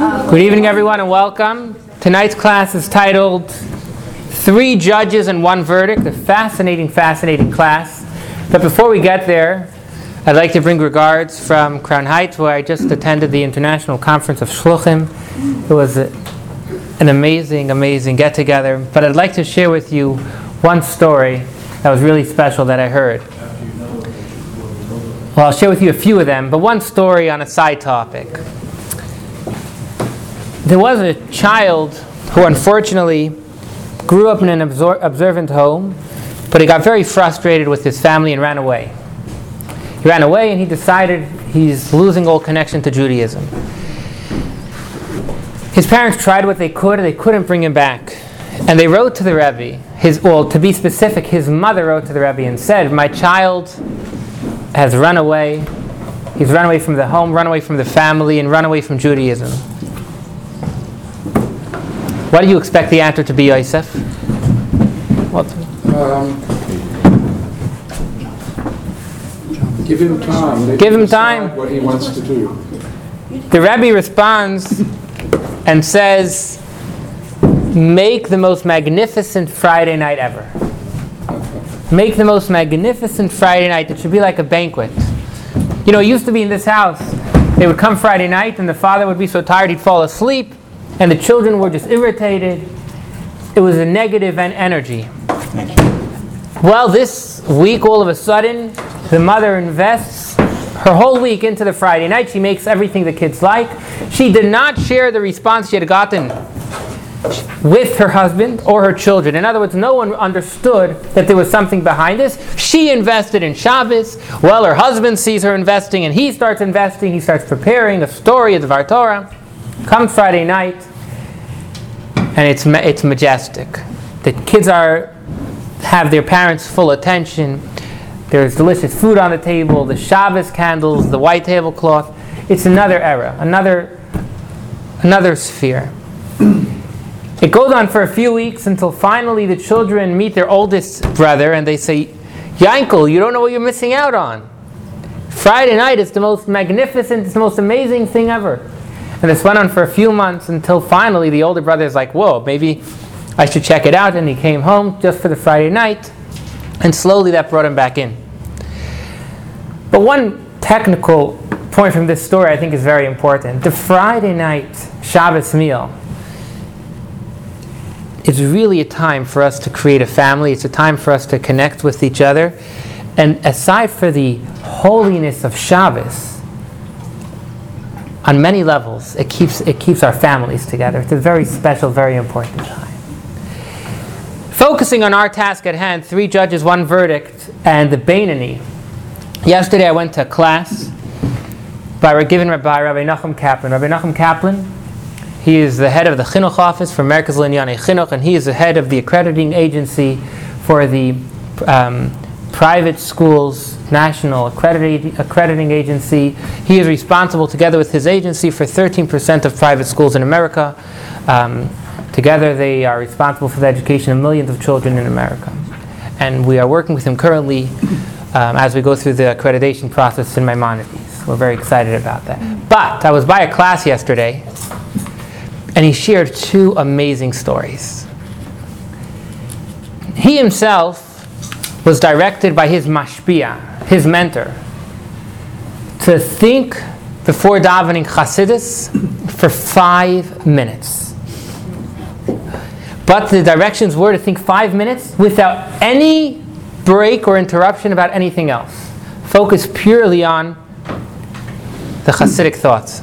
Good evening, everyone, and welcome. Tonight's class is titled Three Judges and One Verdict, a fascinating, fascinating class. But before we get there, I'd like to bring regards from Crown Heights, where I just attended the International Conference of Shluchim. It was a, an amazing, amazing get together. But I'd like to share with you one story that was really special that I heard. Well, I'll share with you a few of them, but one story on a side topic. There was a child who unfortunately grew up in an absor- observant home, but he got very frustrated with his family and ran away. He ran away and he decided he's losing all connection to Judaism. His parents tried what they could, they couldn't bring him back. And they wrote to the Rebbe, his, well, to be specific, his mother wrote to the Rebbe and said, My child has run away. He's run away from the home, run away from the family, and run away from Judaism. What do you expect the answer to be, Yosef? What? Um, give him time. Let Give him time. What he wants to do. The Rebbe responds and says, Make the most magnificent Friday night ever. Make the most magnificent Friday night. It should be like a banquet. You know, it used to be in this house. They would come Friday night, and the father would be so tired he'd fall asleep, and the children were just irritated. It was a negative en- energy. Well, this week, all of a sudden, the mother invests her whole week into the Friday night. She makes everything the kids like. She did not share the response she had gotten with her husband or her children. In other words, no one understood that there was something behind this. She invested in Shabbos. Well, her husband sees her investing and he starts investing. He starts preparing a story of the Dvar Torah. Comes Friday night and it's, it's majestic. The kids are have their parents' full attention. There's delicious food on the table, the Shabbos candles, the white tablecloth. It's another era, another, another sphere. It goes on for a few weeks until finally the children meet their oldest brother and they say, Yankel, you don't know what you're missing out on. Friday night is the most magnificent, it's the most amazing thing ever. And this went on for a few months until finally the older brother is like, whoa, maybe I should check it out. And he came home just for the Friday night. And slowly that brought him back in. But one technical point from this story I think is very important. The Friday night Shabbos meal is really a time for us to create a family. It's a time for us to connect with each other. And aside for the holiness of Shabbos, on many levels, it keeps, it keeps our families together. It's a very special, very important time. Focusing on our task at hand, three judges, one verdict, and the Bainani. Yesterday I went to a class by given by Rabbi Nachum Kaplan. Rabbi Nachum Kaplan, he is the head of the Chinuch office for Merkos L'Inyonei Chinuch, and he is the head of the accrediting agency for the um, private schools national accrediting, agency. He is responsible, together with his agency, for 13% of private schools in America. Um, together, they are responsible for the education of millions of children in America. And we are working with him currently um, as we go through the accreditation process in Maimonides. We're very excited about that. But I was by a class yesterday, and he shared two amazing stories. He himself was directed by his mashpia, his mentor, to think before davening Chassidus for five minutes. But the directions were to think five minutes without any break or interruption about anything else. Focus purely on the Hasidic thoughts.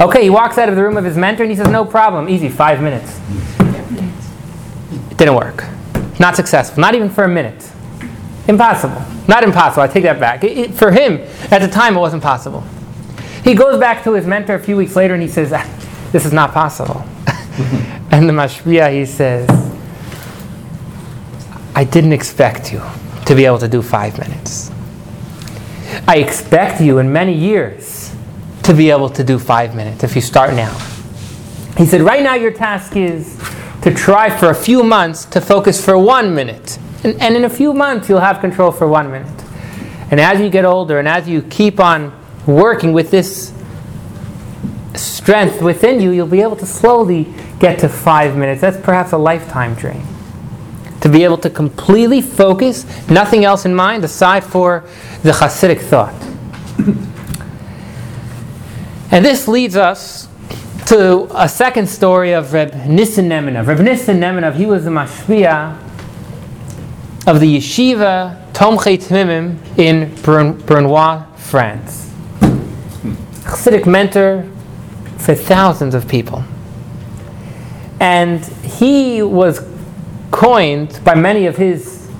Okay, he walks out of the room of his mentor and he says, No problem, easy, five minutes. It didn't work. Not successful, not even for a minute. Impossible. Not impossible, I take that back. It, it, for him, at the time, it wasn't possible. He goes back to his mentor a few weeks later and he says, ah, This is not possible. and the Mashpia, he says, I didn't expect you to be able to do five minutes. I expect you in many years to be able to do five minutes if you start now. He said, Right now, your task is to try for a few months to focus for one minute. And, and in a few months, you'll have control for one minute. And as you get older and as you keep on working with this strength within you, you'll be able to slowly get to five minutes. That's perhaps a lifetime dream. To be able to completely focus, nothing else in mind aside for the Hasidic thought. and this leads us to a second story of Reb Nissen Nemenov. Reb Nissen Nemenov, he was a mashpia of the yeshiva Tomchei Temimim in Brunoy, France. Hasidic mentor for thousands of people. And he was coined by many of his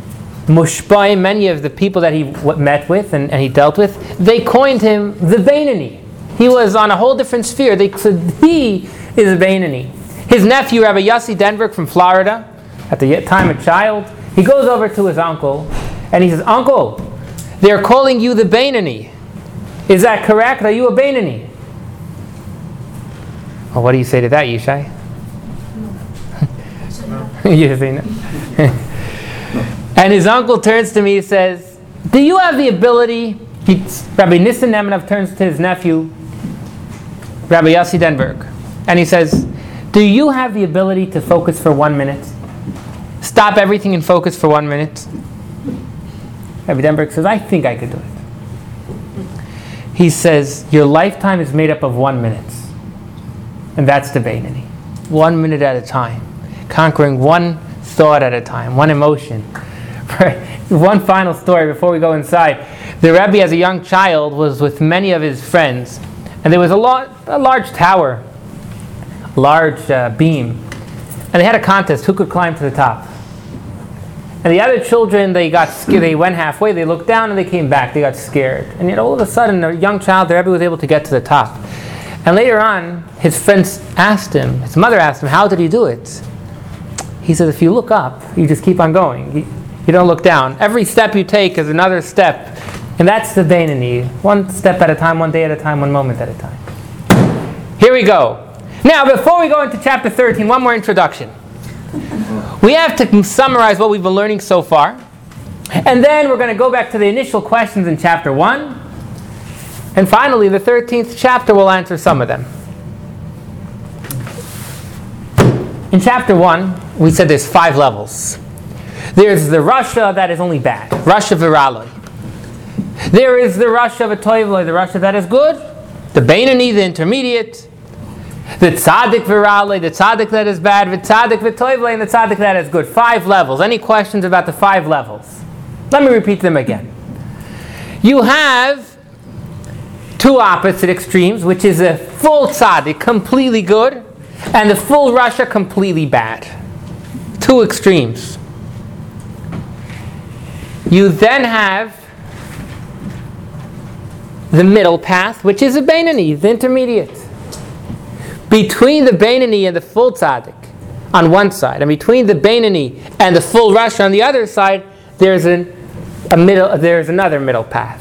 mushbai, many of the people that he met with and, and he dealt with, they coined him the Bainani. He was on a whole different sphere. They said he is a Bainani. His nephew, Rabbi Yossi Denberg from Florida, at the time a child, he goes over to his uncle and he says, Uncle, they're calling you the Bainani. Is that correct? Are you a Bainani? Well, oh, what do you say to that, Yishai? you say no. and his uncle turns to me and says, Do you have the ability? He, Rabbi Nissen Nemenov turns to his nephew, Rabbi Yossi Denberg, and he says, Do you have the ability to focus for one minute? Stop everything and focus for one minute? Rabbi Denberg says, I think I could do it. He says, Your lifetime is made up of one minute. And that's the Bainani. One minute at a time. Conquering one thought at a time, one emotion. one final story before we go inside. The Rebbe, as a young child, was with many of his friends, and there was a, lot, a large tower, large uh, beam, and they had a contest who could climb to the top. And the other children, they got scared. They went halfway. They looked down and they came back. They got scared. And yet, all of a sudden, a young child, the Rebbe was able to get to the top. And later on, his friends asked him. His mother asked him, "How did he do it?" He said, "If you look up, you just keep on going. You, don't look down. Every step you take is another step, and that's the Bainani. One step at a time, one day at a time, one moment at a time." Here we go. Now, before we go into chapter 13, one more introduction. We have to summarize what we've been learning so far. And then we're going to go back to the initial questions in chapter 1. And finally, the 13th chapter will answer some of them. In chapter 1, we said there's five levels. There's the Rasha that is only bad, Rasha Viraloi. There is the Rasha V'toivloi, the Rasha that is good, the Bainani, the intermediate, the tzaddik virale, the tzaddik that is bad, the tzaddik v'toivle, and the tzaddik that is good. Five levels. Any questions about the five levels? Let me repeat them again. You have two opposite extremes, which is a full tzaddik, completely good, and the full Rasha, completely bad. Two extremes. You then have the middle path, which is a Bainani, the intermediate between the Bainani and the full tzaddik on one side, and between the Bainani and the full Rasha on the other side, there's an, a middle, there's another middle path.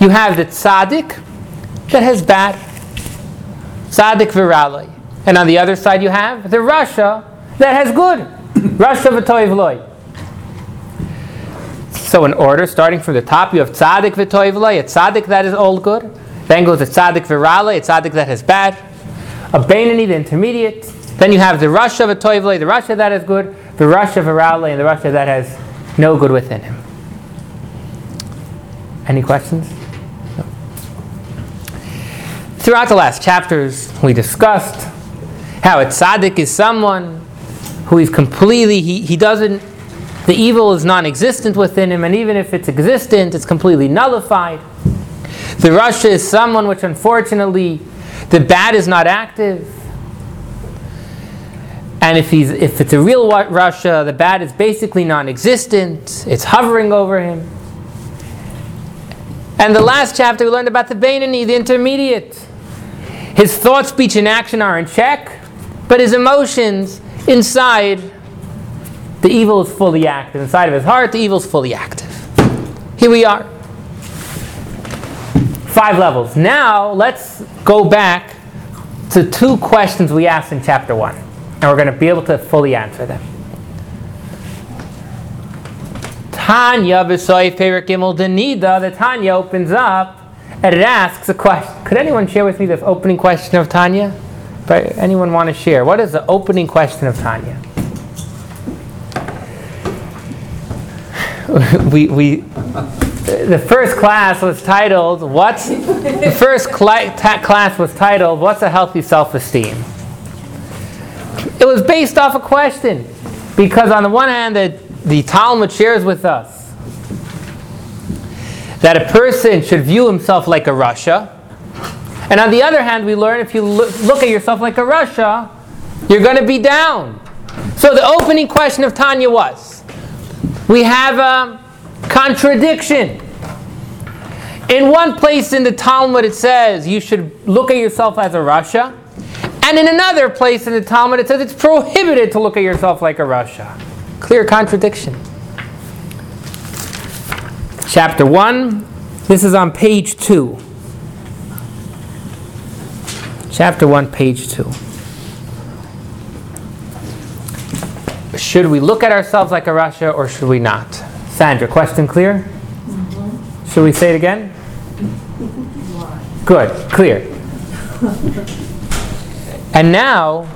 You have the tzaddik that has bad, tzaddik virali, and on the other side you have the Rasha that has good, Rasha v'toiv loy. So in order, starting from the top, you have tzaddik v'toiv loy, a tzaddik that is all good. Then goes the tzaddik virali, a tzaddik that has bad a Bainani, the intermediate. Then you have the Rasha of a Toivle, the Rasha that is good, the Rasha of a Rale, and the Rasha that has no good within him. Any questions? Throughout the last chapters, we discussed how a tzaddik is someone who is completely, he, he doesn't, the evil is non existent within him, and even if it's existent, it's completely nullified. The Rasha is someone which unfortunately the bad is not active. And if, he's, if it's a real Rasha, the bad is basically non existent, it's hovering over him. And the last chapter, we learned about the Bainani, the intermediate. His thought, speech, and action are in check, but his emotions inside, the evil is fully active. Inside of his heart, the evil is fully active. Here we are. Five levels. Now, let's go back to two questions we asked in chapter 1, and we're going to be able to fully answer them. Tanya V'soy favorite Gimel Denida, the Tanya opens up and it asks a question. Could anyone share with me the opening question of Tanya? But anyone want to share? What is the opening question of Tanya? we, we the first class was titled what's the first cla- ta- class was titled what's a healthy self-esteem it was based off a question because on the one hand the, the talmud shares with us that a person should view himself like a rasha and on the other hand we learn if you look, look at yourself like a rasha you're going to be down so the opening question of tanya was we have a contradiction. In one place in the Talmud it says you should look at yourself as a rasha, and in another place in the Talmud it says it's prohibited to look at yourself like a rasha. Clear contradiction. Chapter 1, this is on page 2. Chapter 1, page 2. Should we look at ourselves like a rasha or should we not? Sandra, question clear? Should we say it again? Good, clear. and now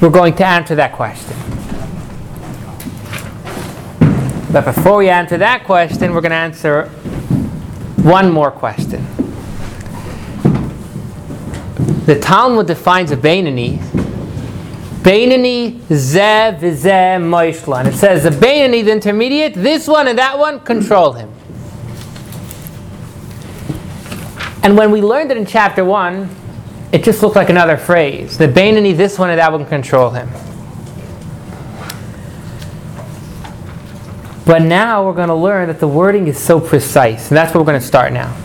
we're going to answer that question. But before we answer that question, we're going to answer one more question. The Talmud defines a Bainani. Bainani ze v'ze moishlan. It says the Bainani, the intermediate, this one and that one, control him. And when we learned it in chapter 1, it just looked like another phrase. The Bainani, this one and that one, control him. But now we're going to learn that the wording is so precise, and that's where we're going to start now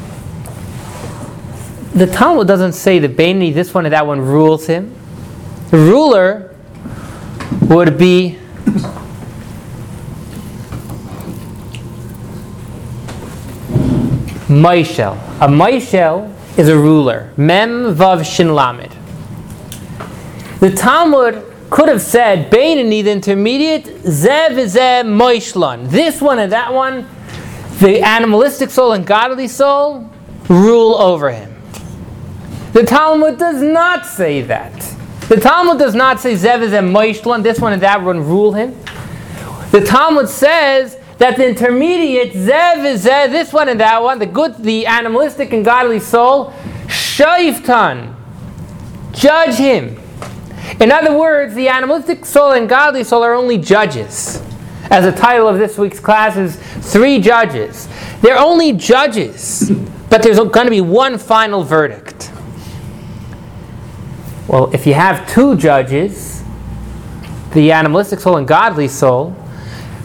the Talmud doesn't say the Bainani, this one and that one rules him. The ruler would be Maishel. A Maishel is a ruler. Mem Vav Shin Lamed. The Talmud could have said Bainani, the intermediate, Zev Zev Moishlan. This one and that one, the animalistic soul and godly soul, rule over him. The Talmud does not say that. The Talmud does not say Zev is a Moishlan, this one and that one rule him. The Talmud says that the intermediate Zev is Zev, this one and that one, the good, the animalistic and godly soul, Shaiftan, judge him. In other words, the animalistic soul and godly soul are only judges. As the title of this week's class is Three Judges. They're only judges, but there's going to be one final verdict. Well, if you have two judges, the animalistic soul and godly soul,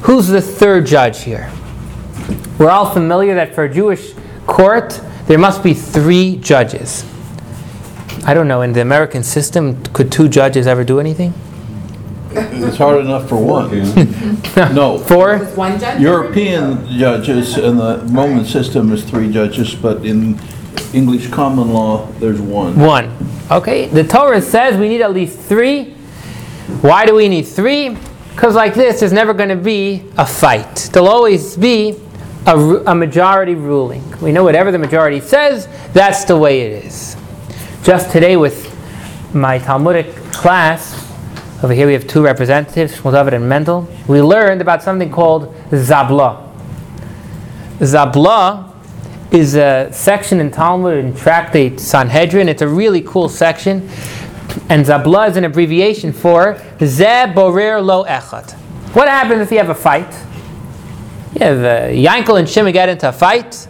who's the third judge here? We're all familiar that for a Jewish court, there must be three judges. I don't know, in the American system, could two judges ever do anything? It's hard enough for one. No. Four? One judge? European judges in the Roman system is three judges, but in English common law, there's one. One. Okay, the Torah says we need at least three. Why do we need three? Because, like this, there's never going to be a fight. There'll always be a, a, majority ruling. We know whatever the majority says, that's the way it is. Just today, with my Talmudic class, over here we have two representatives, Shmuel David and Mendel, we learned about something called Zabla. Zabla is a section in Talmud and Tractate Sanhedrin. It's a really cool section. And Zabla is an abbreviation for Ze Borer Lo Echad. What happens if you have a fight? You have uh, Yankel and Shimon get into a fight,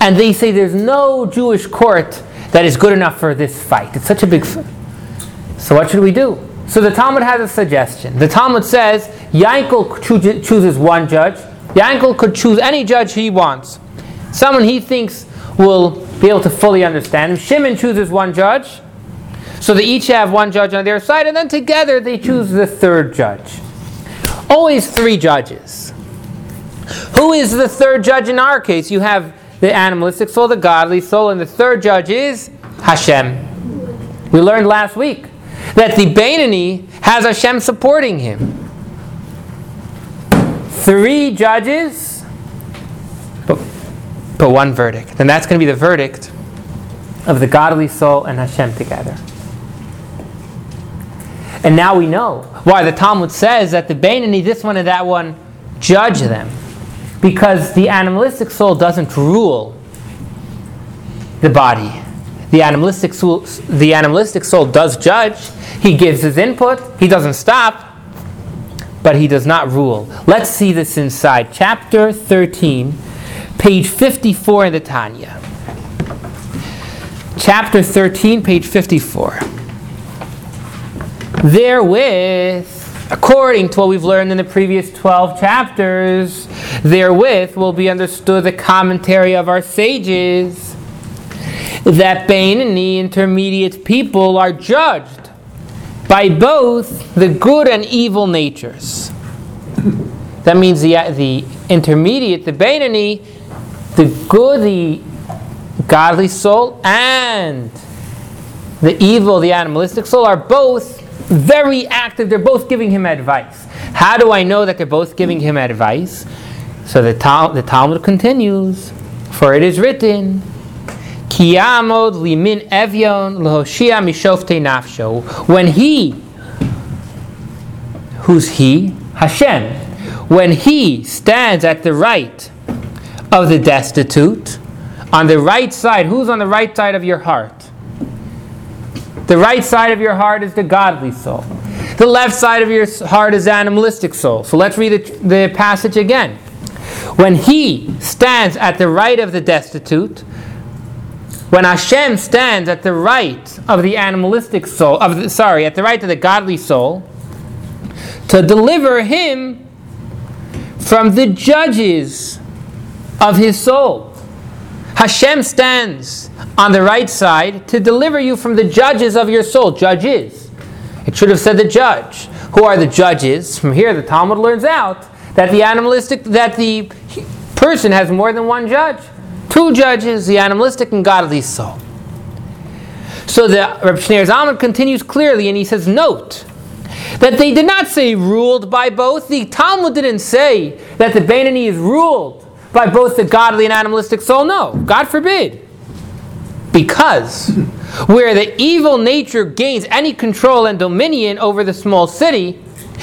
and they say there's no Jewish court that is good enough for this fight. It's such a big. So what should we do? So the Talmud has a suggestion. The Talmud says Yankel choo- chooses one judge. Yankel could choose any judge he wants someone he thinks will be able to fully understand him. Shimon chooses one judge, so they each have one judge on their side, and then together they choose the third judge. Always three judges. Who is the third judge in our case? You have the animalistic soul, the godly soul, and the third judge is Hashem. We learned last week that the Bainani has Hashem supporting him. Three judges but one verdict. And that's going to be the verdict of the godly soul and Hashem together. And now we know why the Talmud says that the Bainani, this one and that one, judge them. Because the animalistic soul doesn't rule the body. The animalistic soul, the animalistic soul does judge. He gives his input. He doesn't stop, but he does not rule. Let's see this inside. Chapter 13, page 54 in the Tanya. Chapter 13, page 54. Therewith, according to what we've learned in the previous 12 chapters, therewith will be understood the commentary of our sages that Bainani intermediate people are judged by both the good and evil natures. That means the, the intermediate, the Bainani, the good, the godly soul, and the evil, the animalistic soul, are both very active. They're both giving him advice. How do I know that they're both giving him advice? So the, Tal- the Talmud continues, for it is written, Kiyamod limin evyon lehoshia mishofte nafsho. When he, who's he? Hashem. When he stands at the right of the destitute, on the right side, who's on the right side of your heart? The right side of your heart is the godly soul. The left side of your heart is animalistic soul. So let's read the, the passage again. When he stands at the right of the destitute, when Hashem stands at the right of the animalistic soul, of the, sorry, at the right of the godly soul, to deliver him from the judges of his soul. Hashem stands on the right side to deliver you from the judges of your soul. Judges. It should have said the judge. Who are the judges? From here, the Talmud learns out that the animalistic, that the person has more than one judge. Two judges, the animalistic and godly soul. So the Reb Shneur Zalman continues clearly, and he says, note that they did not say ruled by both. The Talmud didn't say that the Bainani is ruled by both the godly and animalistic soul. No, God forbid. Because where the evil nature gains any control and dominion over the small city,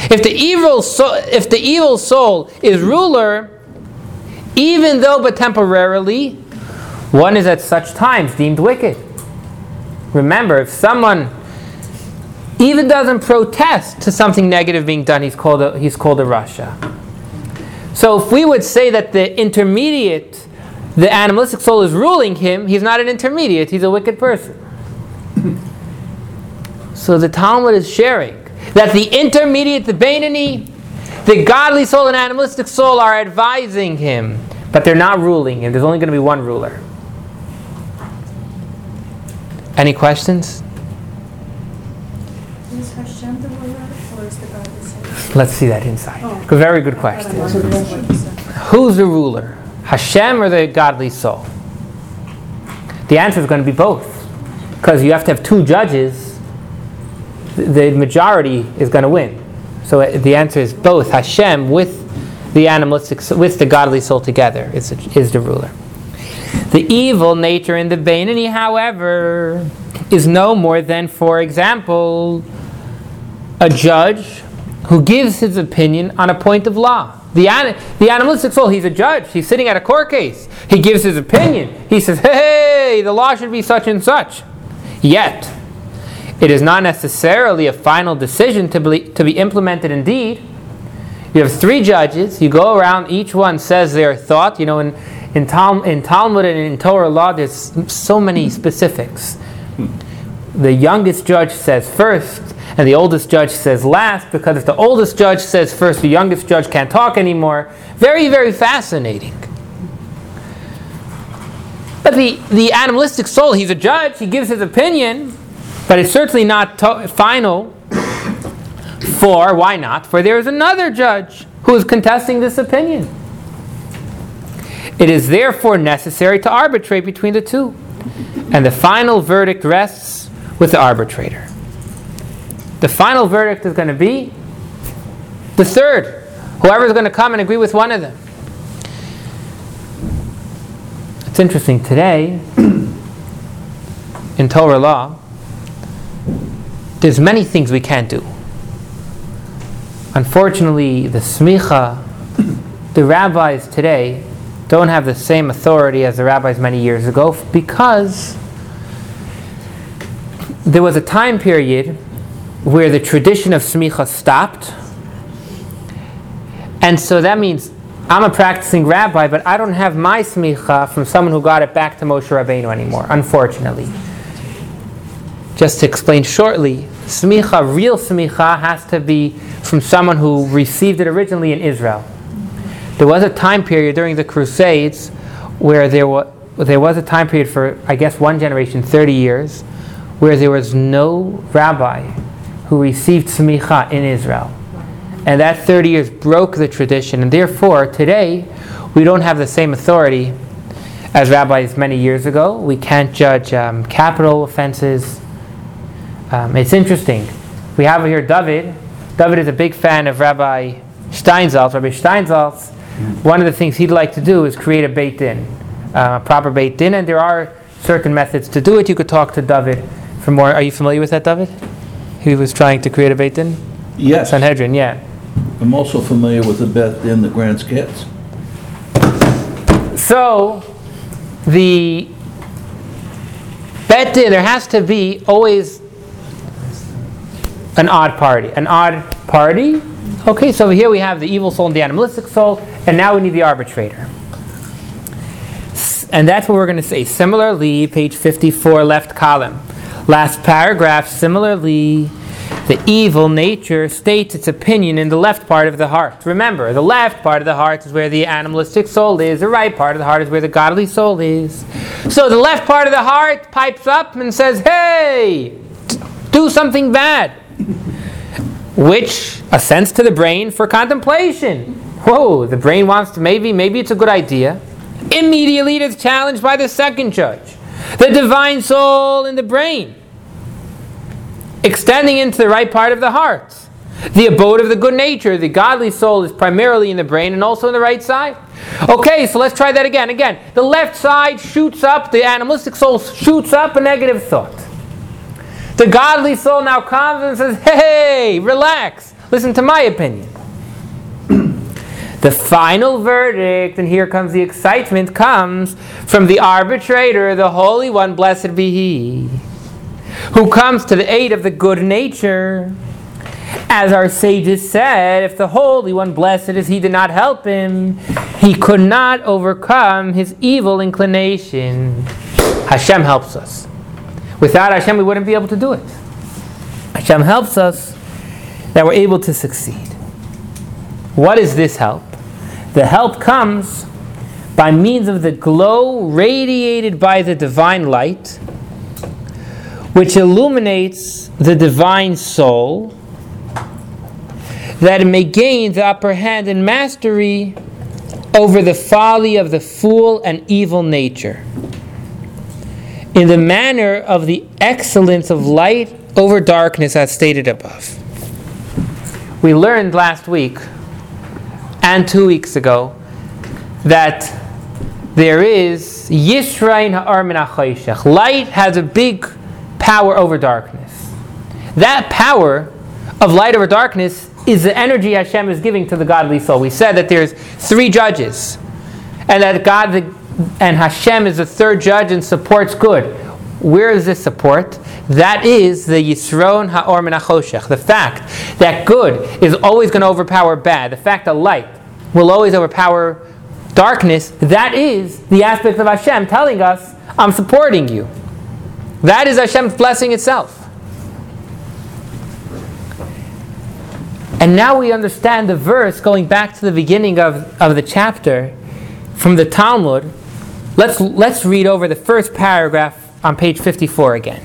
if the evil soul, if the evil soul is ruler, even though but temporarily, one is at such times deemed wicked. Remember, if someone even doesn't protest to something negative being done, he's called a, he's called a rasha. So if we would say that the intermediate, the animalistic soul is ruling him, he's not an intermediate, he's a wicked person. So the Talmud is sharing that the intermediate, the Bainani, the godly soul and animalistic soul are advising him, but they're not ruling him. There's only going to be one ruler. Any questions? Is Hashem the ruler or is the God the Savior? Let's see that inside. Oh. Very good question. Who's the ruler? Hashem or the godly soul? The answer is going to be both. Because you have to have two judges, the majority is going to win. So uh, the answer is both. Hashem with the animalistic, with the godly soul together is, is the ruler. The evil nature in the Bainani, however, is no more than, for example, a judge who gives his opinion on a point of law. The, an- the animalistic soul, he's a judge. He's sitting at a court case. He gives his opinion. He says, hey, the law should be such and such. Yet, it is not necessarily a final decision to be, to be implemented indeed. You have three judges. You go around, each one says their thought. You know, in, in, Tal- in Talmud and in Torah law, there's so many specifics. The youngest judge says first, and the oldest judge says last, because if the oldest judge says first, the youngest judge can't talk anymore. Very, very fascinating. But the, the animalistic soul, he's a judge, he gives his opinion, but it's certainly not to- final. For, why not? For there is another judge who is contesting this opinion. It is therefore necessary to arbitrate between the two. And the final verdict rests with the arbitrator. The final verdict is going to be the third. Whoever is going to come and agree with one of them. It's interesting, today, in Torah law, there's many things we can't do. Unfortunately, the smicha, the rabbis today don't have the same authority as the rabbis many years ago because there was a time period where the tradition of smicha stopped. And so that means I'm a practicing rabbi, but I don't have my smicha from someone who got it back to Moshe Rabbeinu anymore, unfortunately. Just to explain shortly, smicha, real smicha, has to be from someone who received it originally in Israel. There was a time period during the Crusades where there was, there was a time period for, I guess, one generation, 30 years, where there was no rabbi who received smicha in Israel. And that 30 years broke the tradition, and therefore, today, we don't have the same authority as rabbis many years ago. We can't judge um, capital offenses. Um, it's interesting. We have here David. David is a big fan of Rabbi Steinsaltz. Rabbi Steinsaltz, one of the things he'd like to do is create a Beit Din, uh, a proper Beit Din, and there are certain methods to do it. You could talk to David for more. Are you familiar with that, David? He was trying to create a Beit Din? Yes, Sanhedrin, yeah. I'm also familiar with the bet in the Grand Skets. So, the bet din, there has to be always an odd party. An odd party? Okay, so here we have the evil soul and the animalistic soul, and now we need the arbitrator. And that's what we're going to say. Similarly, page 54, left column. Last paragraph, similarly, the evil nature states its opinion in the left part of the heart. Remember, the left part of the heart is where the animalistic soul is, the right part of the heart is where the godly soul is. So the left part of the heart pipes up and says, Hey, do something bad, which ascends to the brain for contemplation. Whoa, the brain wants to, maybe, maybe it's a good idea. Immediately it is challenged by the second judge, the divine soul in the brain extending into the right part of the heart. The abode of the good nature, the godly soul, is primarily in the brain and also in the right side. Okay, so let's try that again. Again, the left side shoots up, the animalistic soul shoots up a negative thought. The godly soul now comes and says, Hey, relax, listen to my opinion. The final verdict, and here comes the excitement, comes from the arbitrator, the Holy One, blessed be He who comes to the aid of the good nature. As our sages said, if the Holy One, blessed is He, did not help him, he could not overcome his evil inclination. Hashem helps us. Without Hashem, we wouldn't be able to do it. Hashem helps us that we're able to succeed. What is this help? The help comes by means of the glow radiated by the divine light which illuminates the divine soul, that it may gain the upper hand and mastery over the folly of the fool and evil nature, in the manner of the excellence of light over darkness, as stated above. We learned last week and two weeks ago that there is Yisron Ha'or Min Light has a big power over darkness. That power of light over darkness is the energy Hashem is giving to the godly soul. We said that there's three judges, and that God the, and Hashem is the third judge and supports good. Where is this support? That is the Yisron Ha'or Min HaChoshech. The fact that good is always going to overpower bad. The fact that light will always overpower darkness. That is the aspect of Hashem telling us, I'm supporting you. That is Hashem's blessing itself. And now we understand the verse going back to the beginning of, of the chapter from the Talmud. Let's, let's read over the first paragraph on page 54 again.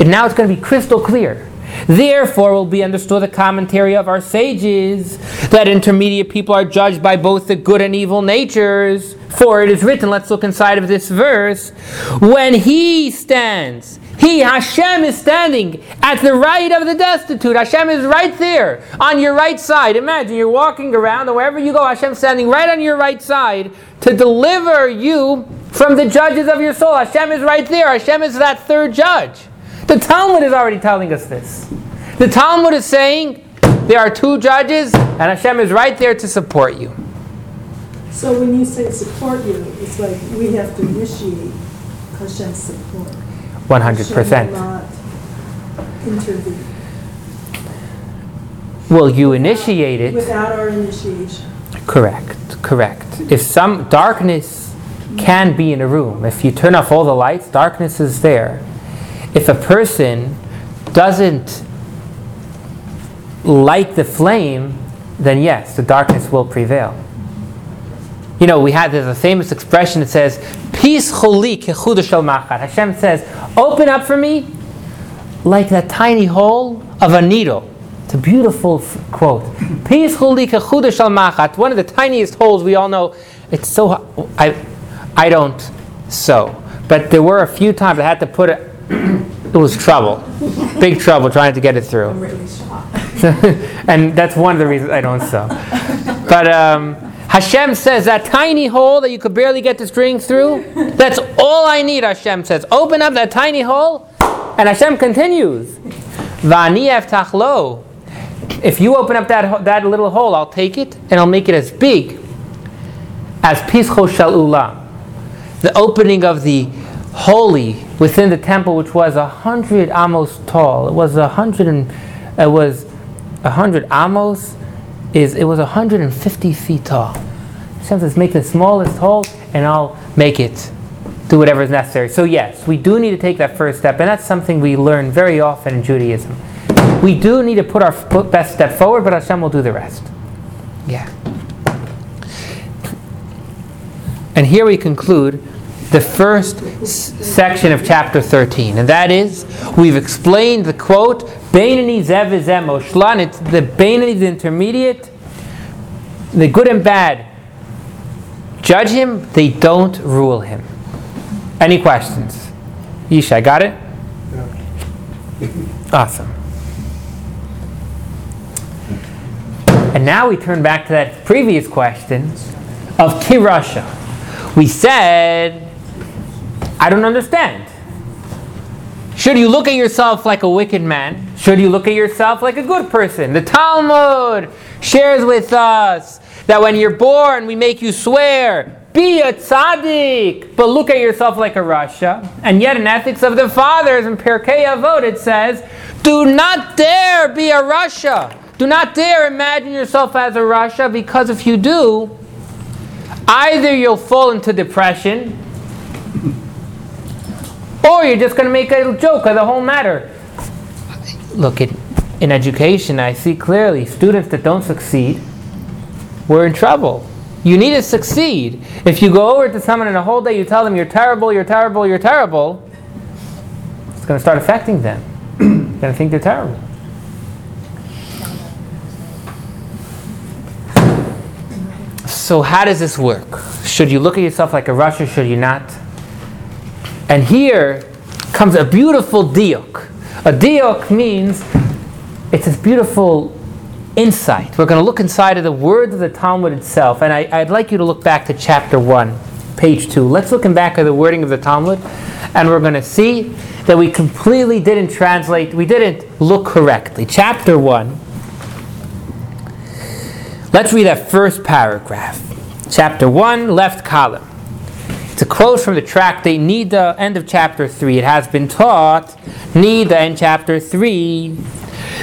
And now it's going to be crystal clear. Therefore, will be understood the commentary of our sages that intermediate people are judged by both the good and evil natures. For it is written, let's look inside of this verse, when he stands, he, Hashem, is standing at the right of the destitute. Hashem is right there on your right side. Imagine you're walking around, and wherever you go, Hashem's standing right on your right side to deliver you from the judges of your soul. Hashem is right there. Hashem is that third judge. The Talmud is already telling us this. The Talmud is saying there are two judges, and Hashem is right there to support you. So when you say support you, it's like we have to initiate Hashem's support. 100%. not intervene Will you initiate it? without our initiation. Correct, correct. If some darkness can be in a room, if you turn off all the lights, darkness is there. If a person doesn't light the flame, then yes, the darkness will prevail. You know, we had there's a famous expression that says, "Peace choli shel machat." Hashem says, "Open up for me, like that tiny hole of a needle." It's a beautiful quote. Peace choli shel machat. One of the tiniest holes we all know. It's so I, I don't sew, but there were a few times I had to put it. It was trouble, big trouble trying to get it through. I'm really shocked. and that's one of the reasons I don't sew. But um, Hashem says that tiny hole that you could barely get the string through, that's all I need, Hashem says. Open up that tiny hole, and Hashem continues. If you open up that, that little hole, I'll take it and I'll make it as big as Pischo Shel Ulam, the opening of the holy within the temple, which was a hundred amos tall. It was a hundred and it was a hundred amos is it was a hundred and fifty feet tall. Hashem says, make the smallest hole, and I'll make it. Do whatever is necessary. So yes, we do need to take that first step, and that's something we learn very often in Judaism. We do need to put our best step forward, but Hashem will do the rest. Yeah. And here we conclude the first s- section of chapter 13, and that is we've explained the quote Beinani zev moshlan. It's the Beinani, the intermediate, the good and bad. Judge him, they don't rule him. Any questions? Yishai, got it? Awesome. And now we turn back to that previous question of Kirasha. We said, I don't understand. Should you look at yourself like a wicked man? Should you look at yourself like a good person? The Talmud shares with us that when you're born, we make you swear, be a tzaddik, but look at yourself like a rasha. And yet, in Ethics of the Fathers in Pirkei Avot, it says, do not dare be a rasha. Do not dare imagine yourself as a rasha, because if you do, either you'll fall into depression or you're just going to make a joke of the whole matter. Look, in, in education, I see clearly students that don't succeed, we're in trouble. You need to succeed. If you go over to someone in a whole day, you tell them you're terrible, you're terrible, you're terrible, it's going to start affecting them. they're going to think they're terrible. So, how does this work? Should you look at yourself like a Russian? Should you not? And here comes a beautiful diok. A diok means it's this beautiful insight. We're going to look inside of the words of the Talmud itself. And I, I'd like you to look back to chapter 1, page 2. Let's look back at the wording of the Talmud. And we're going to see that we completely didn't translate, we didn't look correctly. Chapter 1. Let's read that first paragraph. Chapter 1, left column. A quote from the tract, they need the end of chapter 3. It has been taught, Nida, in chapter 3,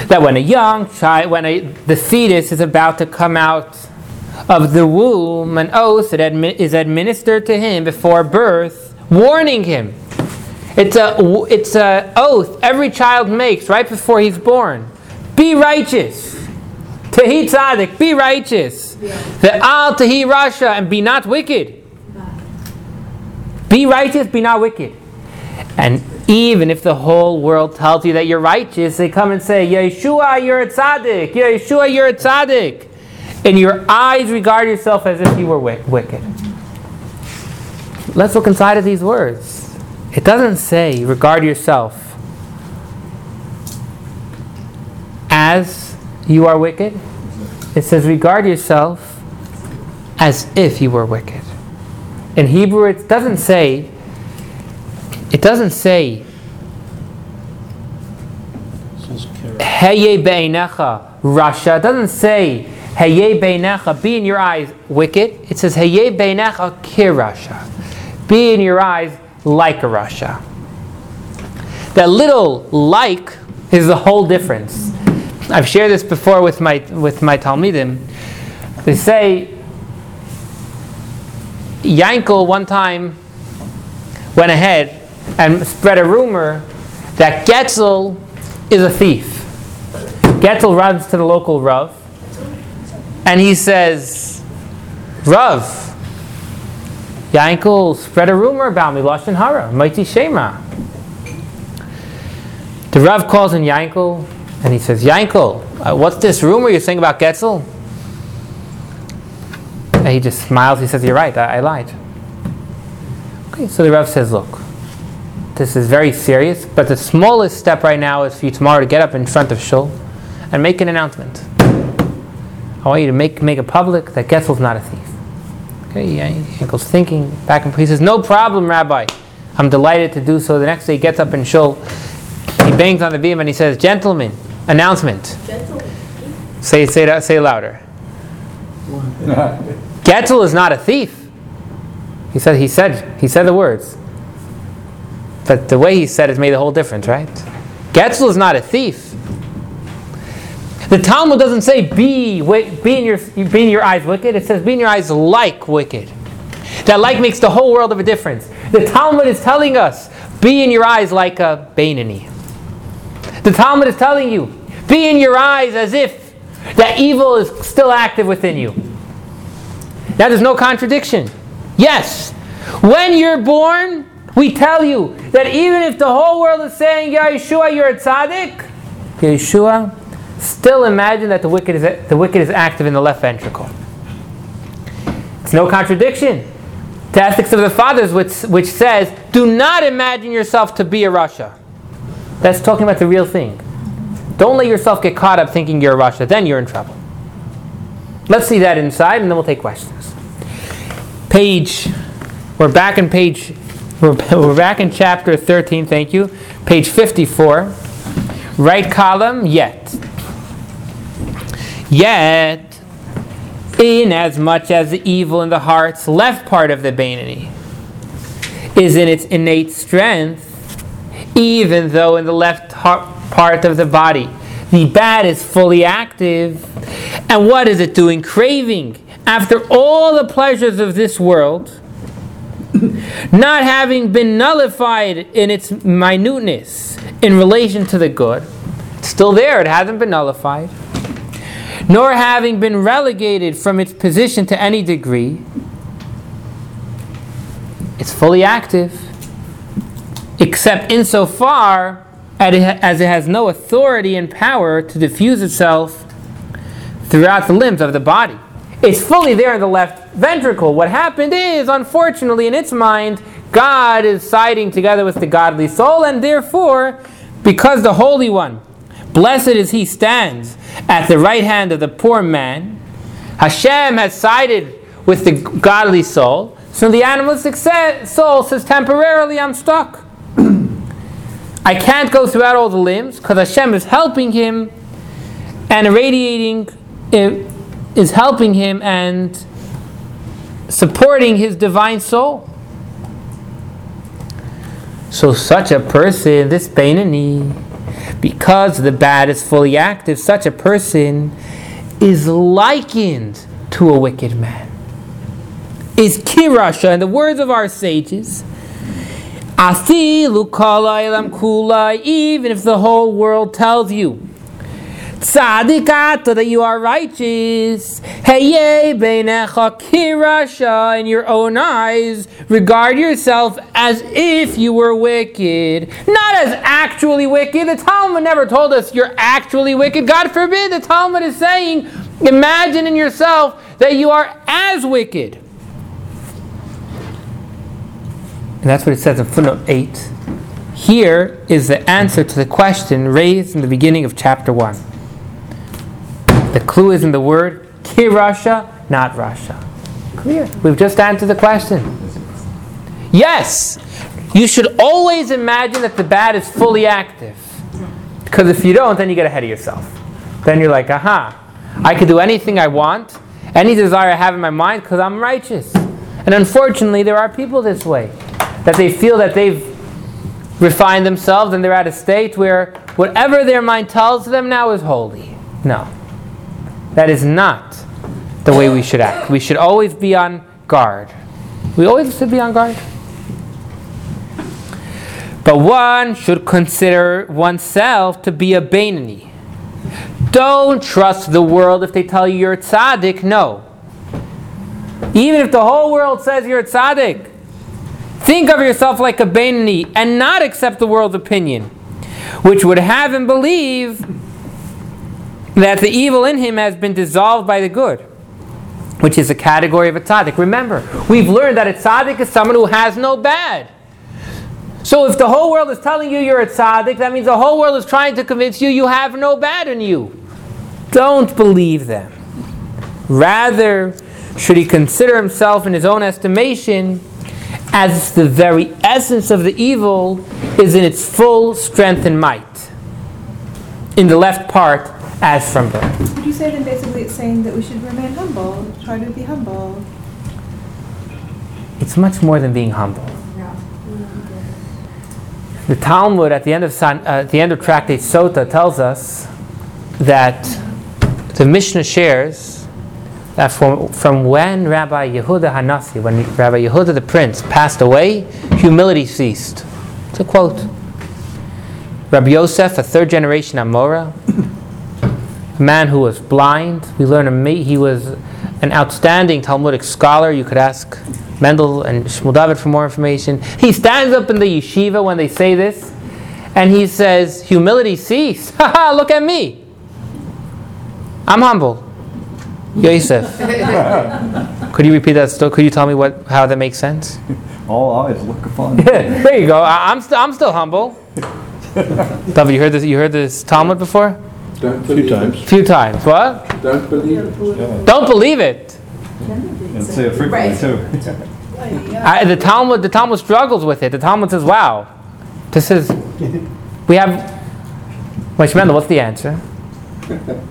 that when a young child, when a, the fetus is about to come out of the womb, an oath that admi- is administered to him before birth, warning him. It's a it's a oath every child makes right before he's born. Be righteous. Tehi tzaddik, be righteous. The al tehi rasha, and be not wicked. Be righteous, be not wicked. And even if the whole world tells you that you're righteous, they come and say, Yeshua, you're a tzaddik. Yeshua, you're a tzaddik. In your eyes, regard yourself as if you were wick- wicked. Let's look inside of these words. It doesn't say, regard yourself as you are wicked. It says, regard yourself as if you were wicked. In Hebrew, it doesn't say, it doesn't say, Heye be'enecha rasha. It doesn't say, Heye be'enecha, be in your eyes wicked. It says, Heye be'enecha kirasha. Be in your eyes like a rasha. That little like is the whole difference. I've shared this before with my, with my Talmidim. They say, Yankel one time went ahead and spread a rumor that Getzel is a thief. Getzel runs to the local Rav and he says, Rav, Yankel spread a rumor about me, Lashon Hara, Motzi Shem Ra. The Rav calls in Yankel and he says, Yankel, uh, what's this rumor you're saying about Getzel? And he just smiles. He says, You're right, I, I lied. Okay, so the Rav says, Look, this is very serious, but the smallest step right now is for you tomorrow to get up in front of Shul and make an announcement. I want you to make, make it public that Getzel's not a thief. Okay, he goes thinking back and forth. He says, No problem, Rabbi. I'm delighted to do so. The next day he gets up in Shul. He bangs on the bimah and he says, Gentlemen, announcement. Say, say, that, say louder. Getzel is not a thief. He said, he said, he said the words. But the way he said it made a whole difference, right? Getzel is not a thief. The Talmud doesn't say be, be, in your, be in your eyes wicked. It says be in your eyes like wicked. That like makes the whole world of a difference. The Talmud is telling us be in your eyes like a Bainani. The Talmud is telling you be in your eyes as if that evil is still active within you. Now there's no contradiction. Yes, when you're born, we tell you that even if the whole world is saying, Ya Yeshua, you're a tzaddik, Yeshua, still imagine that the wicked is, the wicked is active in the left ventricle. It's no contradiction to ethics of the fathers, which, which says, do not imagine yourself to be a rasha. That's talking about the real thing. Don't let yourself get caught up thinking you're a rasha, then you're in trouble. Let's see that inside, and then we'll take questions. Page, we're back in page, we're, we're back in chapter 13, thank you. Page 54. Right column, yet. Yet, in as much as the evil in the heart's left part of the Bainani is in its innate strength, even though in the left part of the body the bad is fully active. And what is it doing? Craving. After all the pleasures of this world, not having been nullified in its minuteness in relation to the good, it's still there, it hasn't been nullified, nor having been relegated from its position to any degree, it's fully active, except insofar as it has no authority and power to diffuse itself throughout the limbs of the body. It's fully there in the left ventricle. What happened is, unfortunately, in its mind, God is siding together with the godly soul, and therefore, because the Holy One, blessed as He stands at the right hand of the poor man, Hashem has sided with the godly soul, so the animalistic soul says, temporarily, I'm stuck. I can't go throughout all the limbs because Hashem is helping him and irradiating, is helping him and supporting his divine soul. So, such a person, this Bainani, because the bad is fully active, such a person is likened to a wicked man. Is kirasha, in the words of our sages, Afilu kula, even if the whole world tells you Tzadikata that you are righteous. Heye beinecha kirasha in your own eyes. Regard yourself as if you were wicked, not as actually wicked. The Talmud never told us you're actually wicked. God forbid. The Talmud is saying, imagine in yourself that you are as wicked. And that's what it says in footnote 8. Here is the answer to the question raised in the beginning of chapter 1. The clue is in the word kirasha, not rasha. Clear. We've just answered the question. Yes, you should always imagine that the bad is fully active. Because if you don't, then you get ahead of yourself. Then you're like, aha, I can do anything I want, any desire I have in my mind, because I'm righteous. And unfortunately, there are people this way, that they feel that they've refined themselves and they're at a state where whatever their mind tells them now is holy. No. That is not the way we should act. We should always be on guard. We always should be on guard. But one should consider oneself to be a Bainani. Don't trust the world if they tell you you're a tzaddik. No. Even if the whole world says you're a tzaddik, think of yourself like a Bainani and not accept the world's opinion, which would have him believe that the evil in him has been dissolved by the good, which is a category of a tzaddik. Remember, we've learned that a tzaddik is someone who has no bad. So if the whole world is telling you you're a tzaddik, that means the whole world is trying to convince you you have no bad in you. Don't believe them. Rather, should he consider himself in his own estimation as the very essence of the evil is in its full strength and might. In the left part, as from birth. Would you say then basically it's saying that we should remain humble, try to be humble? It's much more than being humble. The Talmud at the end of San, uh, at the end of Tractate Sota tells us that the Mishnah shares that from, from when Rabbi Yehuda Hanasi, when Rabbi Yehuda the prince passed away, humility ceased. It's a quote. Rabbi Yosef, a third generation Amora, man who was blind. We learn he was an outstanding Talmudic scholar. You could ask Mendel and Shmuel David for more information. He stands up in the yeshiva when they say this, and he says, "Humility cease. Ha ha! Look at me. I'm humble." Yosef, could you repeat that? Still, could you tell me what how that makes sense? All eyes look upon you. there you go. I, am still I'm still humble. David, you heard this? You heard this Talmud before? Don't few times. Few times. What? Don't believe it. Don't believe it. And say it frequently too. I, the Talmud, the Talmud struggles with it. The Talmud says, "Wow, this is we have." Wait, Shemendel, what's the answer?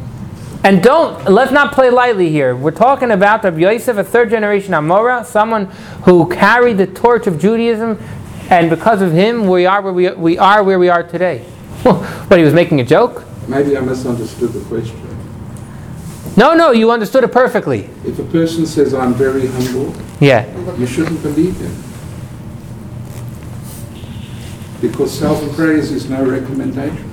And don't let's not play lightly here. We're talking about Rabbi Yosef, a third generation Amora, someone who carried the torch of Judaism, and because of him, we are where we, we are where we are today. but he was making a joke. Maybe I misunderstood the question. No, no, you understood it perfectly. If a person says, I'm very humble, yeah. you shouldn't believe him. Because self praise is no recommendation.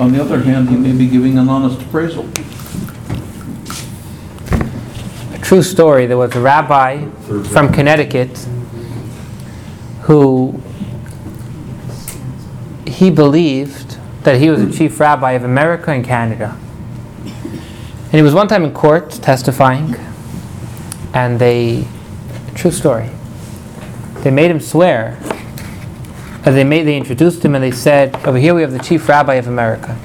On the other hand, he may be giving an honest appraisal. A true story there was a rabbi from Connecticut who he believed that he was the chief rabbi of America and Canada. And he was one time in court testifying, and they, true story, they made him swear. Uh, they made, they introduced him and they said, over here we have the chief rabbi of America.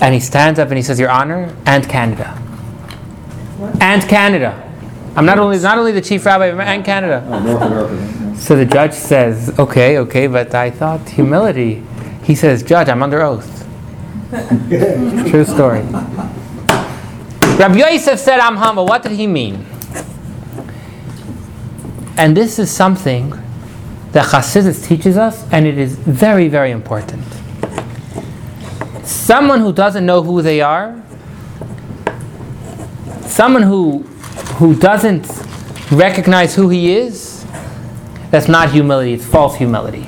And he stands up and he says, Your Honor, and Canada. What? And Canada. I'm not only not only the chief rabbi of America, and Canada. Oh, North America. So the judge says, okay, okay, but I thought humility. He says, Judge, I'm under oath. True story. Rabbi Yosef said, I'm humble. What did he mean? And this is something that Chassidus teaches us, and it is very, very important. Someone who doesn't know who they are, someone who, who doesn't recognize who he is, that's not humility, it's false humility.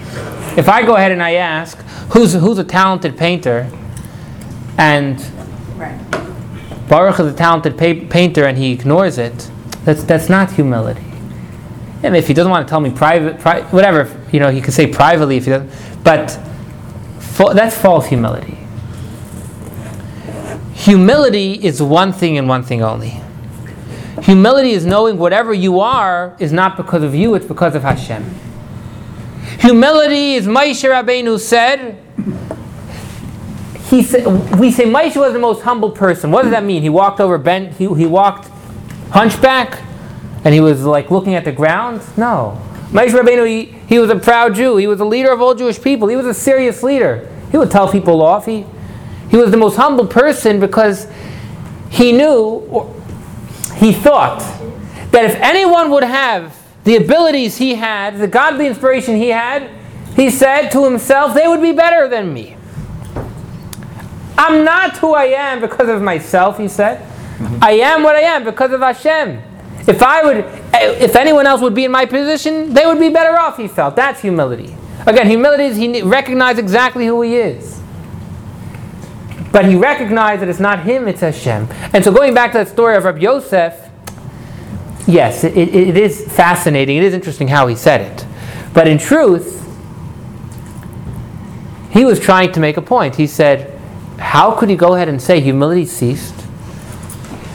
If I go ahead and I ask, who's, who's a talented painter, and Baruch is a talented pa- painter and he ignores it, that's, that's not humility. And if he doesn't want to tell me private, pri- whatever, you know, he can say privately if he doesn't, but fa- that's false humility. Humility is one thing and one thing only. Humility is knowing whatever you are is not because of you, it's because of Hashem. Humility is Moshe Rabbeinu said. He said, we say Moshe was the most humble person. What does that mean? He walked over bent, He, he walked hunchback and he was like looking at the ground? No. Moshe Rabbeinu, he, he was a proud Jew. He was a leader of all Jewish people. He was a serious leader. He would tell people off. He, he was the most humble person because he knew, he thought, that if anyone would have the abilities he had, the godly inspiration he had, he said to himself, they would be better than me. I'm not who I am because of myself, he said. Mm-hmm. I am what I am because of Hashem. If I would, if anyone else would be in my position, they would be better off, he felt. That's humility. Again, humility is he recognized exactly who he is. But he recognized that it's not him, it's Hashem. And so going back to that story of Rabbi Yosef, yes, it, it, it is fascinating. It is interesting how he said it. But in truth, he was trying to make a point. He said, How could he go ahead and say humility ceased?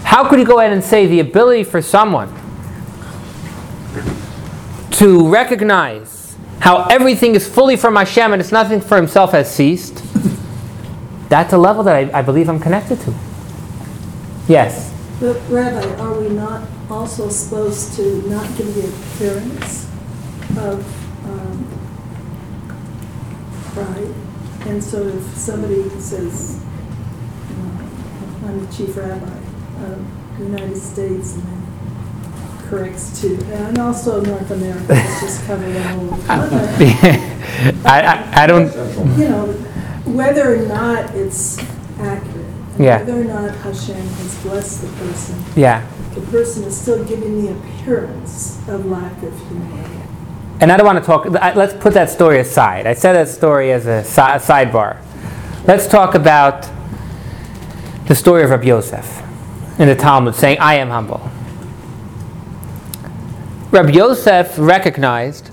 How could he go ahead and say the ability for someone to recognize how everything is fully from Hashem and it's nothing for himself has ceased? That's a level that I, I believe I'm connected to. Yes. But Rabbi, are we not also supposed to not give the appearance of um, pride? And so if somebody says, you know, I'm the chief rabbi of the United States and then corrects to, and also North America, let's just cover the whole continent. I, I, I don't. You know, whether or not it's accurate. Yeah. Whether or not Hashem has blessed the person, Yeah. the person is still giving the appearance of lack of humility. And I don't want to talk, let's put that story aside. I said that story as a, si- a sidebar. Let's talk about the story of Rabbi Yosef in the Talmud saying, I am humble. Rabbi Yosef recognized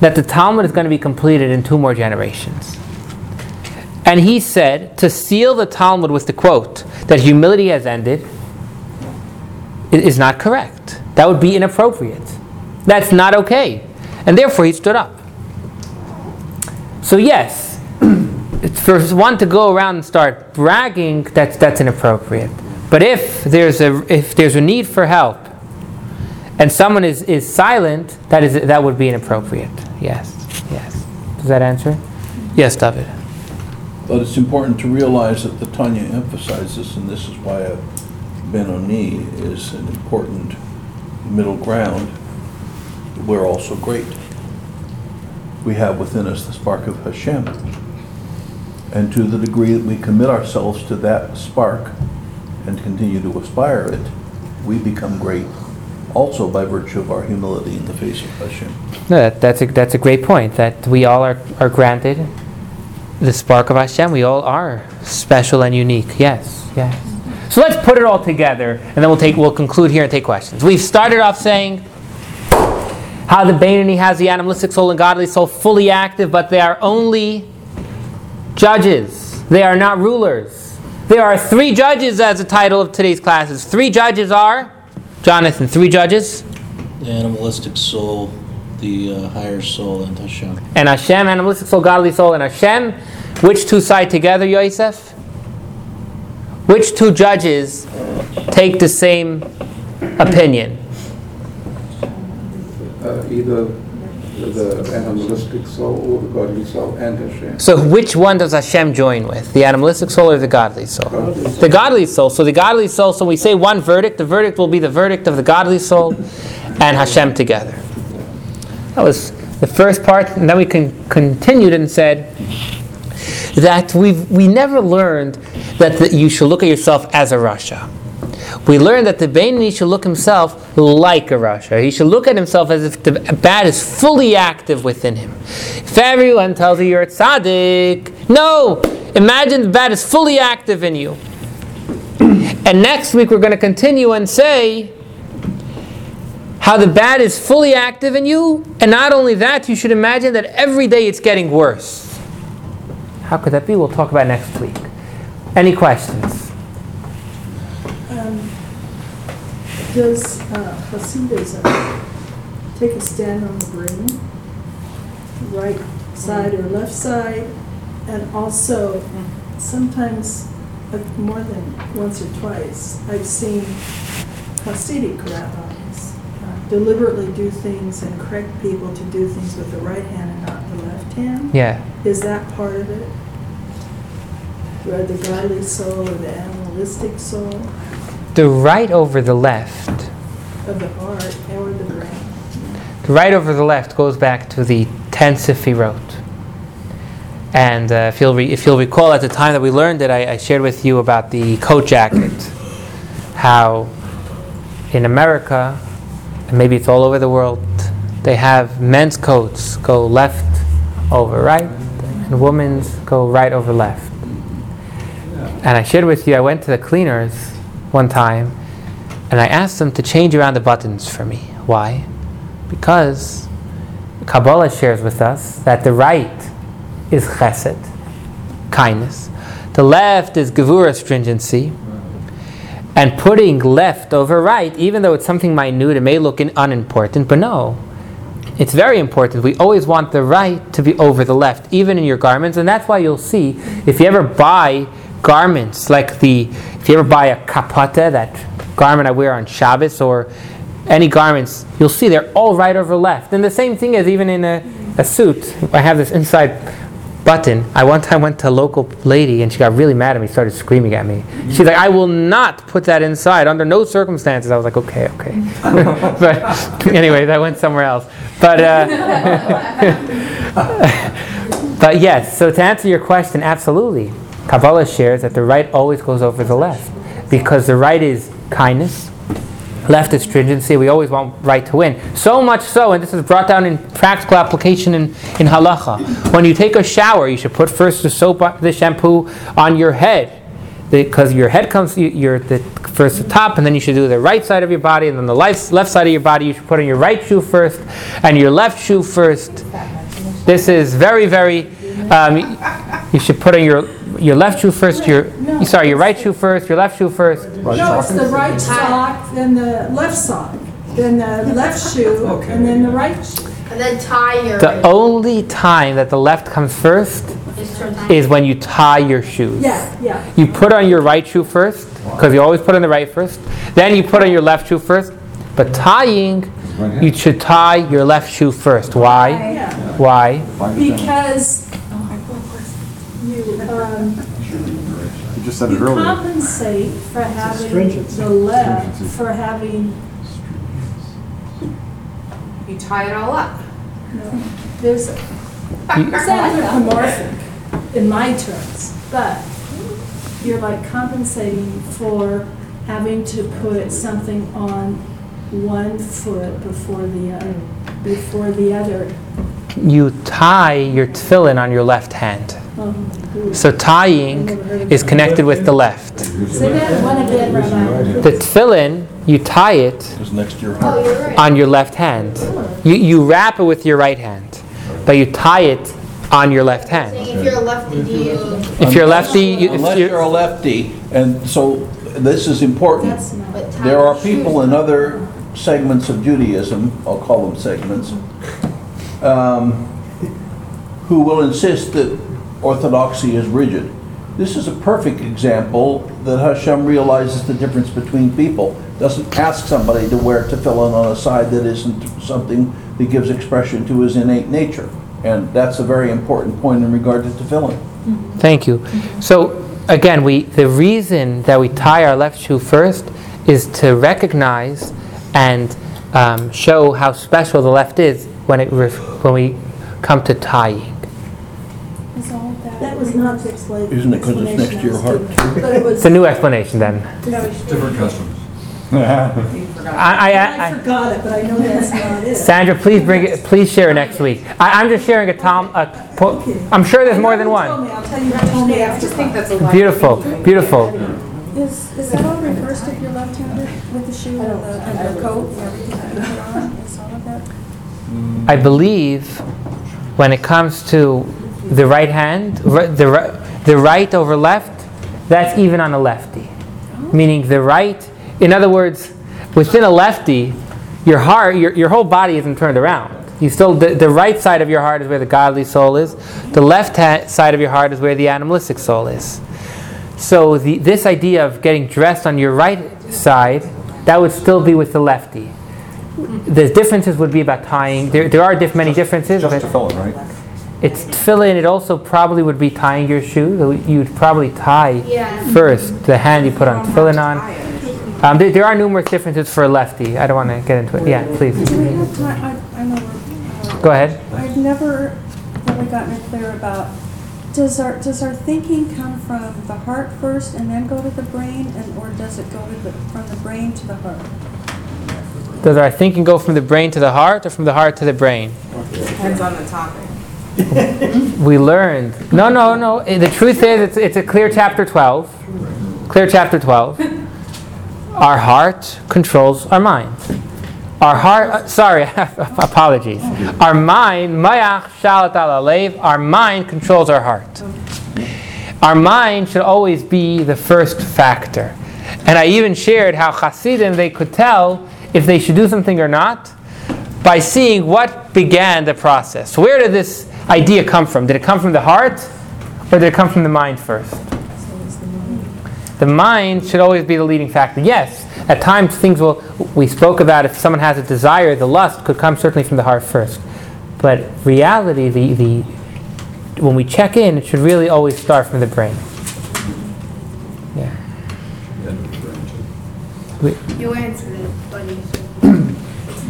that the Talmud is going to be completed in two more generations. And he said to seal the Talmud with the quote that humility has ended is not correct. That would be inappropriate. That's not okay. And therefore he stood up. So, yes, for one to go around and start bragging, that's, that's inappropriate. But if there's, a, if there's a need for help and someone is, is silent, that, is, that would be inappropriate. Yes, yes. Does that answer? Yes, David. But it's important to realize that the Tanya emphasizes, and this is why a Benoni is an important middle ground, we're also great. We have within us the spark of Hashem. And to the degree that we commit ourselves to that spark and continue to aspire it, we become great also by virtue of our humility in the face of Hashem. No, that, that's, a, that's a great point, that we all are, are granted the spark of Hashem. We all are special and unique. Yes, yes. So let's put it all together, and then we'll take we'll conclude here and take questions. We've started off saying how the Bainani has the animalistic soul and godly soul fully active, but they are only judges. They are not rulers. There are three judges as the title of today's classes. Three judges are Jonathan. Three judges. The animalistic soul, the uh, higher soul, and Hashem. and Hashem, animalistic soul, godly soul, and Hashem. Which two side together, Yosef? Which two judges take the same opinion? Uh, Either the animalistic soul or the godly soul and Hashem. So which one does Hashem join with? The animalistic soul or the godly soul? Godly soul. The godly soul. So the godly soul, so we say one verdict, the verdict will be the verdict of the godly soul and Hashem together. That was the first part, and then we con- continued and said that we we never learned that the, you should look at yourself as a Rasha. We learned that the Bainani should look himself like a Rasha. He should look at himself as if the bad is fully active within him. If everyone tells you you're a tzaddik, no! Imagine the bad is fully active in you. And next week we're going to continue and say how the bad is fully active in you, and not only that, you should imagine that every day it's getting worse. How could that be? We'll talk about next week. Any questions? Um, Does uh, Hasidism take a stand on the brain, right side or left side? And also, sometimes, uh, more than once or twice, I've seen Hasidic rabbis deliberately do things and correct people to do things with the right hand and not the left hand? Yeah. Is that part of it? Or the godly soul or the animalistic soul The right over the left, of the heart or the brain? the right over the left goes back to the ten Sefirot. And uh, if, you'll re- if you'll recall, at the time that we learned it, I, I shared with you about the coat jacket. How in America, and maybe it's all over the world, they have men's coats go left over right, and women's go right over left. And I shared with you, I went to the cleaners one time, and I asked them to change around the buttons for me. Why? Because Kabbalah shares with us that the right is chesed, kindness. The left is gevura, stringency. And putting left over right, even though it's something minute, it may look in- unimportant, but no. It's very important. We always want the right to be over the left, even in your garments. And that's why you'll see, if you ever buy garments, like the, if you ever buy a kapata, that garment I wear on Shabbos, or any garments, you'll see they're all right over left. And the same thing is even in a, a suit. I have this inside button. I one time went to a local lady and she got really mad at me, started screaming at me. She's like, I will not put that inside under no circumstances. I was like, okay, okay. but anyways, I went somewhere else. But uh, but yes, so to answer your question, absolutely. Kabbalah shares that the right always goes over the left because the right is kindness, left is stringency. We always want right to win. So much so, and this is brought down in practical application in, in halacha. When you take a shower, you should put first the soap, the shampoo on your head. Because your head comes, you- you're the first the top, and then you should do the right side of your body, and then the left, left side of your body. You should put on your right shoe first, and your left shoe first. This is very, very. Um, you should put on your your left shoe first. Your sorry, your right shoe first. Your left shoe first. No, it's the right sock, then the left sock, then the left shoe, and then the right shoe. And then tie your. The only time that the left comes first is to tie- is when you tie your shoes. Yeah, yeah. You put on your right shoe first, because you always put on the right first. Then you put on your left shoe first. But tying, you should tie your left shoe first. Why? Yeah, Why? because you, um, You just said you it earlier. compensate for having the left, for having, You tie it all up. no, there's, it's anthropomorphic in my terms, but you're like compensating for having to put something on one foot before the other, before the other. You tie your tefillin on your left hand. Um, So tying is connected with the left. Say that one again, Rabbi. The tefillin, you tie it Is next to your heart. you're right. on your left hand. You, you wrap it with your right hand, but you tie it on your left hand. If you're a lefty, do you? If you're lefty, you, Unless you're, you're a lefty, and so this is important. That's not. but tie There are people in other segments of Judaism, I'll call them segments, um, who will insist that orthodoxy is rigid. This is a perfect example that Hashem realizes the difference between people. Doesn't ask somebody to wear tefillin on a side that isn't something that gives expression to his innate nature. And that's a very important point in regard to tefillin. Thank you. So again, we the reason that we tie our left shoe first is to recognize and um, show how special the left is when it ref- when we come to tying. That was not the expla- Isn't it 'cause it's next to your heart? explanation, But it was, It's a new explanation then. Different customs. I, I, I I, forgot it, but I know that's not it. Sandra, please bring it. Please share it next week. I, I'm just sharing a Tom. A, po- I'm sure there's more than You told one. me, I'll tell you who told me after. that's a lot. Beautiful, beautiful. Is, is that all reversed if you're left-handed with the shoe and the, and the coat and everything that you put on? Is all of that? I believe when it comes to the right hand, the, ri- the right over left, that's even on a lefty. Meaning the right, in other words, within a lefty, your heart, your, your whole body isn't turned around. You still, the, the right side of your heart is where the godly soul is. The left ha- side of your heart is where the animalistic soul is. So the, this idea of getting dressed on your right side that would still be with the lefty. The differences would be about tying. There, there are diff- many differences. Just to fill right? It's tefillin. It also probably would be tying your shoe. You'd probably tie Yeah. first the hand you put on tefillin on. Um, there, there are numerous differences for a lefty. I don't want to get into it. Yeah, please. Do we have time, I, I know uh, Go ahead. I've never really gotten it clear about, does our, does our thinking come from the heart first and then go to the brain? And, or does it go with the, from the brain to the heart? Does our thinking go from the brain to the heart or from the heart to the brain? Depends on the topic. We learned. No, no, no. Eh, The truth is, it's, it's a clear chapter 12. Clear chapter 12. Our heart controls our mind. Our heart, uh, sorry, apologies. Our mind, moach shalit al halev, our mind controls our heart. Our mind should always be the first factor. And I even shared how Hasidim, they could tell if they should do something or not by seeing what began the process. Where did this idea come from? Did it come from the heart or did it come from the mind first? The mind should always be the leading factor. Yes, at times things will, we spoke about if someone has a desire, the lust could come certainly from the heart first. But reality, the, the, when we check in, it should really always start from the brain. Yeah. You answered it, buddy.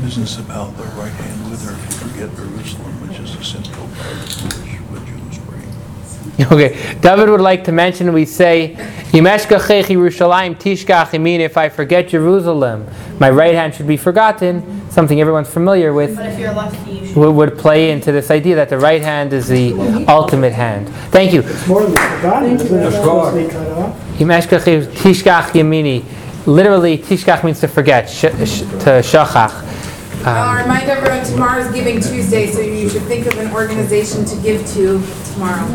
Business about the right hand with her if you forget Jerusalem, which is a central part of Jewish, what Jews bring. Okay, David would like to mention, we say, "Yimeshkachech Yerushalayim tishkach yamin," if I forget Jerusalem, my right hand should be forgotten, something everyone's familiar with, But if you're lefty, would would play into this idea that the right hand is the ultimate hand. Thank you. More than forgotten, isn't it supposed to be cut off? Yimeshkach tishkach yamini. Literally, tishkach means to forget, sh- sh- to shachach. I'll um, remind everyone tomorrow is Giving Tuesday, so you should think of an organization to give to tomorrow.